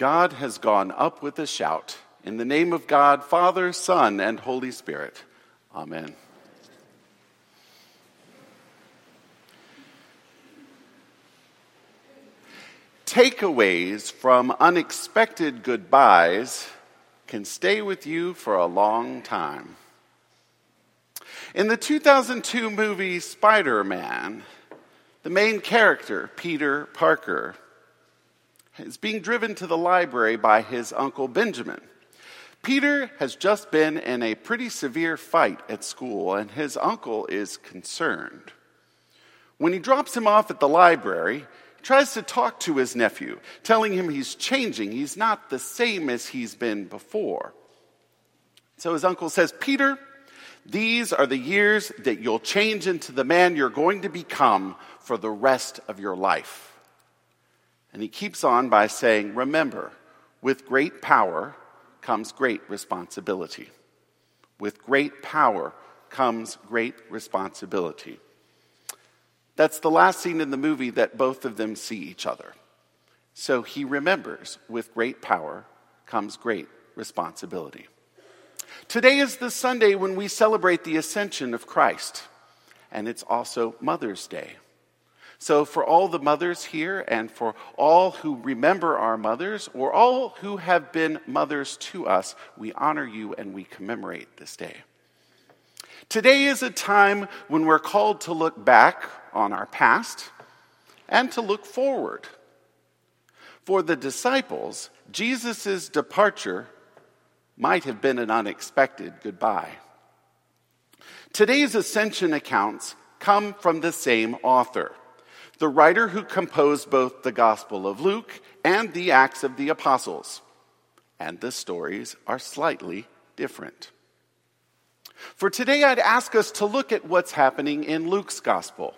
God has gone up with a shout. In the name of God, Father, Son, and Holy Spirit. Amen. Takeaways from unexpected goodbyes can stay with you for a long time. In the 2002 movie Spider Man, the main character, Peter Parker, is being driven to the library by his uncle Benjamin. Peter has just been in a pretty severe fight at school, and his uncle is concerned. When he drops him off at the library, he tries to talk to his nephew, telling him he's changing. He's not the same as he's been before. So his uncle says, Peter, these are the years that you'll change into the man you're going to become for the rest of your life. And he keeps on by saying, Remember, with great power comes great responsibility. With great power comes great responsibility. That's the last scene in the movie that both of them see each other. So he remembers, with great power comes great responsibility. Today is the Sunday when we celebrate the ascension of Christ, and it's also Mother's Day. So, for all the mothers here and for all who remember our mothers or all who have been mothers to us, we honor you and we commemorate this day. Today is a time when we're called to look back on our past and to look forward. For the disciples, Jesus' departure might have been an unexpected goodbye. Today's ascension accounts come from the same author the writer who composed both the Gospel of Luke and the Acts of the Apostles. And the stories are slightly different. For today, I'd ask us to look at what's happening in Luke's Gospel.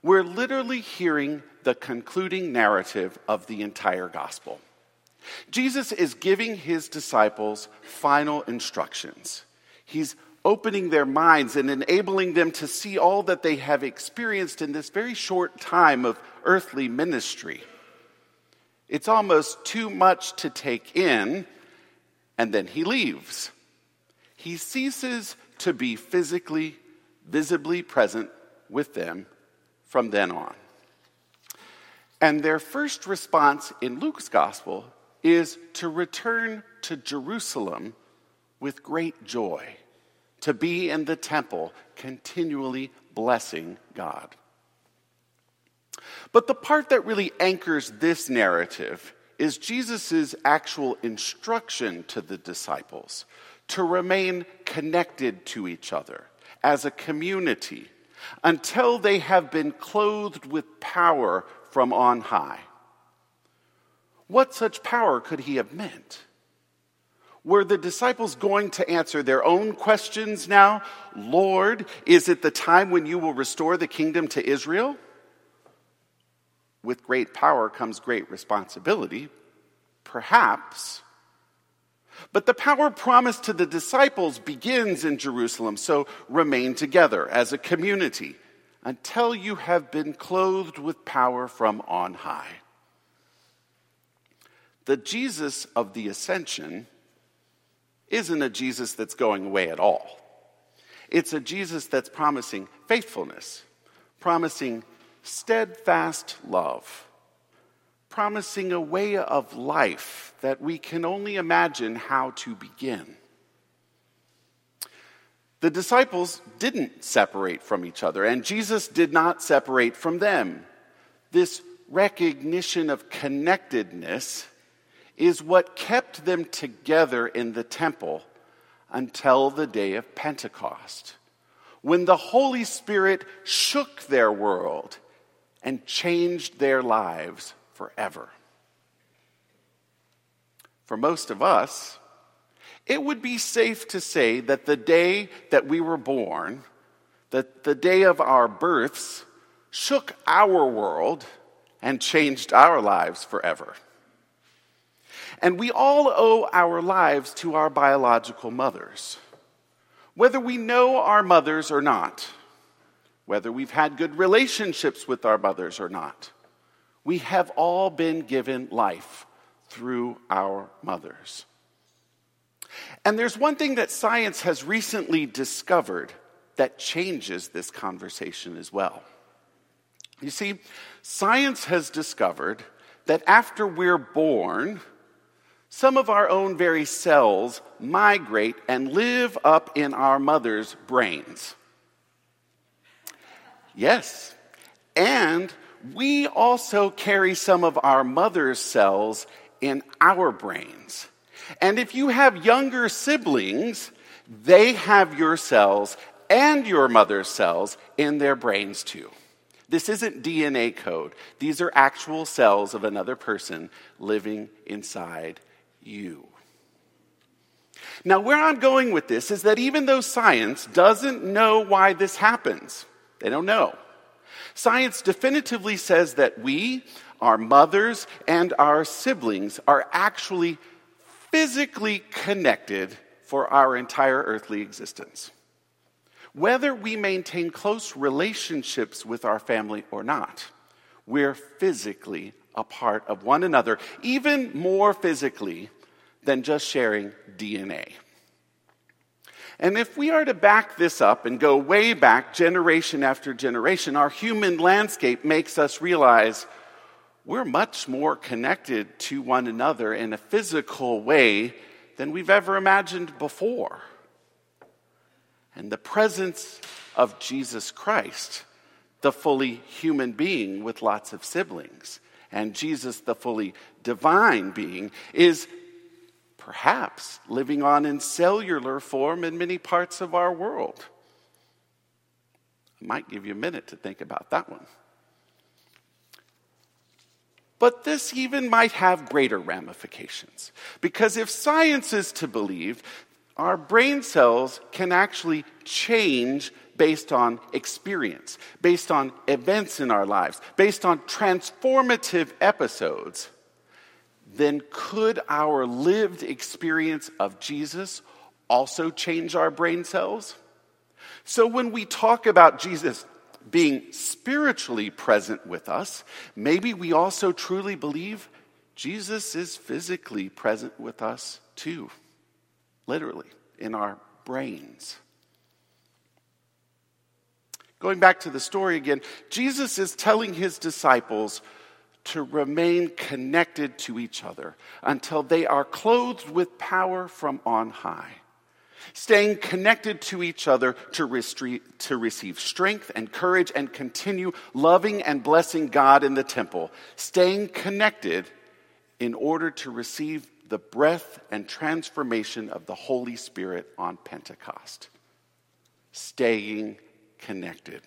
We're literally hearing the concluding narrative of the entire Gospel. Jesus is giving his disciples final instructions. He's opening their minds and enabling them to see all that they have experienced in this very short time of earthly ministry. It's almost too much to take in, and then he leaves. He ceases to be physically, visibly present with them from then on. And their first response in Luke's gospel is to return to Jerusalem with great joy to be in the temple, continually blessing God. But the part that really anchors this narrative is Jesus' actual instruction to the disciples to remain connected to each other as a community until they have been clothed with power from on high. What such power could he have meant? Were the disciples going to answer their own questions now? Lord, is it the time when you will restore the kingdom to Israel? With great power comes great responsibility. Perhaps. But the power promised to the disciples begins in Jerusalem, so remain together as a community until you have been clothed with power from on high. The Jesus of the ascension isn't a Jesus that's going away at all. It's a Jesus that's promising faithfulness, promising steadfast love, promising a way of life that we can only imagine how to begin. The disciples didn't separate from each other, and Jesus did not separate from them. This recognition of connectedness is what kept them together in the temple until the day of Pentecost, when the Holy Spirit shook their world and changed their lives forever. For most of us, it would be safe to say that the day that we were born, that the day of our births, shook our world and changed our lives forever. And we all owe our lives to our biological mothers. Whether we know our mothers or not, whether we've had good relationships with our mothers or not, we have all been given life through our mothers. And there's one thing that science has recently discovered that changes this conversation as well. You see, science has discovered that after we're born, some of our own very cells migrate and live up in our mother's brains. Yes, and we also carry some of our mother's cells in our brains. And if you have younger siblings, they have your cells and your mother's cells in their brains too. This isn't DNA code. These are actual cells of another person living inside you. Now, where I'm going with this is that even though science doesn't know why this happens, they don't know. Science definitively says that we, our mothers, and our siblings are actually physically connected for our entire earthly existence. Whether we maintain close relationships with our family or not, we're physically a part of one another, even more physically than just sharing DNA. And if we are to back this up and go way back, generation after generation, our human landscape makes us realize we're much more connected to one another in a physical way than we've ever imagined before. And the presence of Jesus Christ, the fully human being with lots of siblings, and Jesus, the fully divine being, is perhaps living on in cellular form in many parts of our world. I might give you a minute to think about that one. But this even might have greater ramifications. Because if science is to believe, our brain cells can actually change based on experience, based on events in our lives, based on transformative episodes then could our lived experience of Jesus also change our brain cells? So when we talk about Jesus being spiritually present with us, maybe we also truly believe Jesus is physically present with us too, literally, in our brains. Going back to the story again, Jesus is telling his disciples to remain connected to each other until they are clothed with power from on high. Staying connected to each other to, restre- to receive strength and courage and continue loving and blessing God in the temple. Staying connected in order to receive the breath and transformation of the Holy Spirit on Pentecost. Staying connected.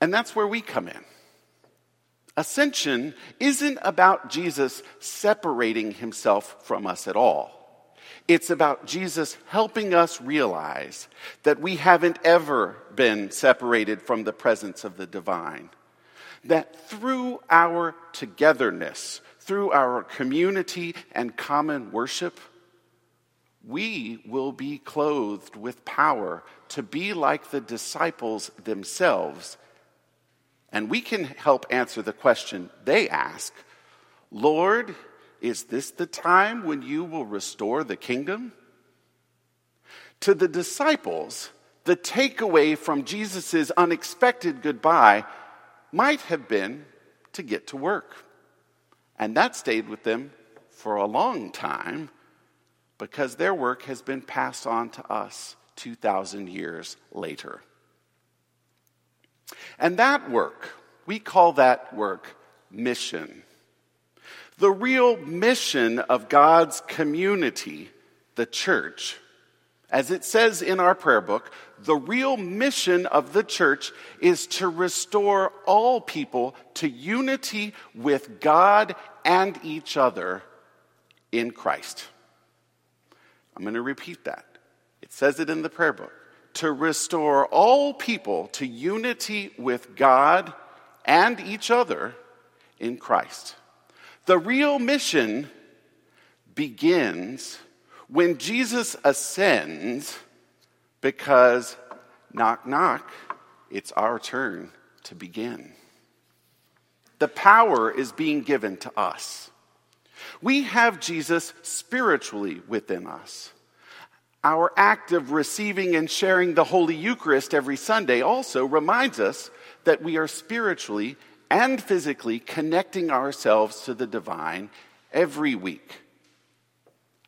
And that's where we come in. Ascension isn't about Jesus separating himself from us at all. It's about Jesus helping us realize that we haven't ever been separated from the presence of the divine. That through our togetherness, through our community and common worship, we will be clothed with power to be like the disciples themselves and we can help answer the question they ask Lord, is this the time when you will restore the kingdom? To the disciples, the takeaway from Jesus' unexpected goodbye might have been to get to work. And that stayed with them for a long time because their work has been passed on to us 2,000 years later. And that work, we call that work mission. The real mission of God's community, the church, as it says in our prayer book, the real mission of the church is to restore all people to unity with God and each other in Christ. I'm going to repeat that. It says it in the prayer book to restore all people to unity with God and each other in Christ. The real mission begins when Jesus ascends because, knock, knock, it's our turn to begin. The power is being given to us. We have Jesus spiritually within us. Our act of receiving and sharing the Holy Eucharist every Sunday also reminds us that we are spiritually and physically connecting ourselves to the divine every week.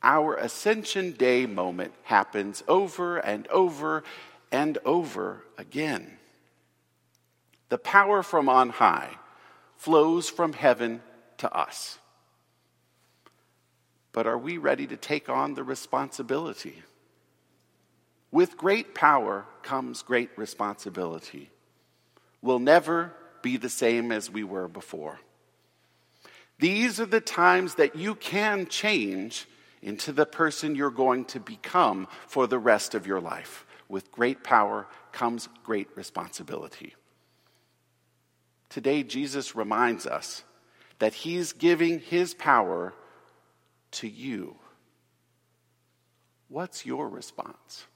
Our Ascension Day moment happens over and over and over again. The power from on high flows from heaven to us. But are we ready to take on the responsibility? With great power comes great responsibility. We'll never be the same as we were before. These are the times that you can change into the person you're going to become for the rest of your life. With great power comes great responsibility. Today, Jesus reminds us that He's giving His power to you. What's your response?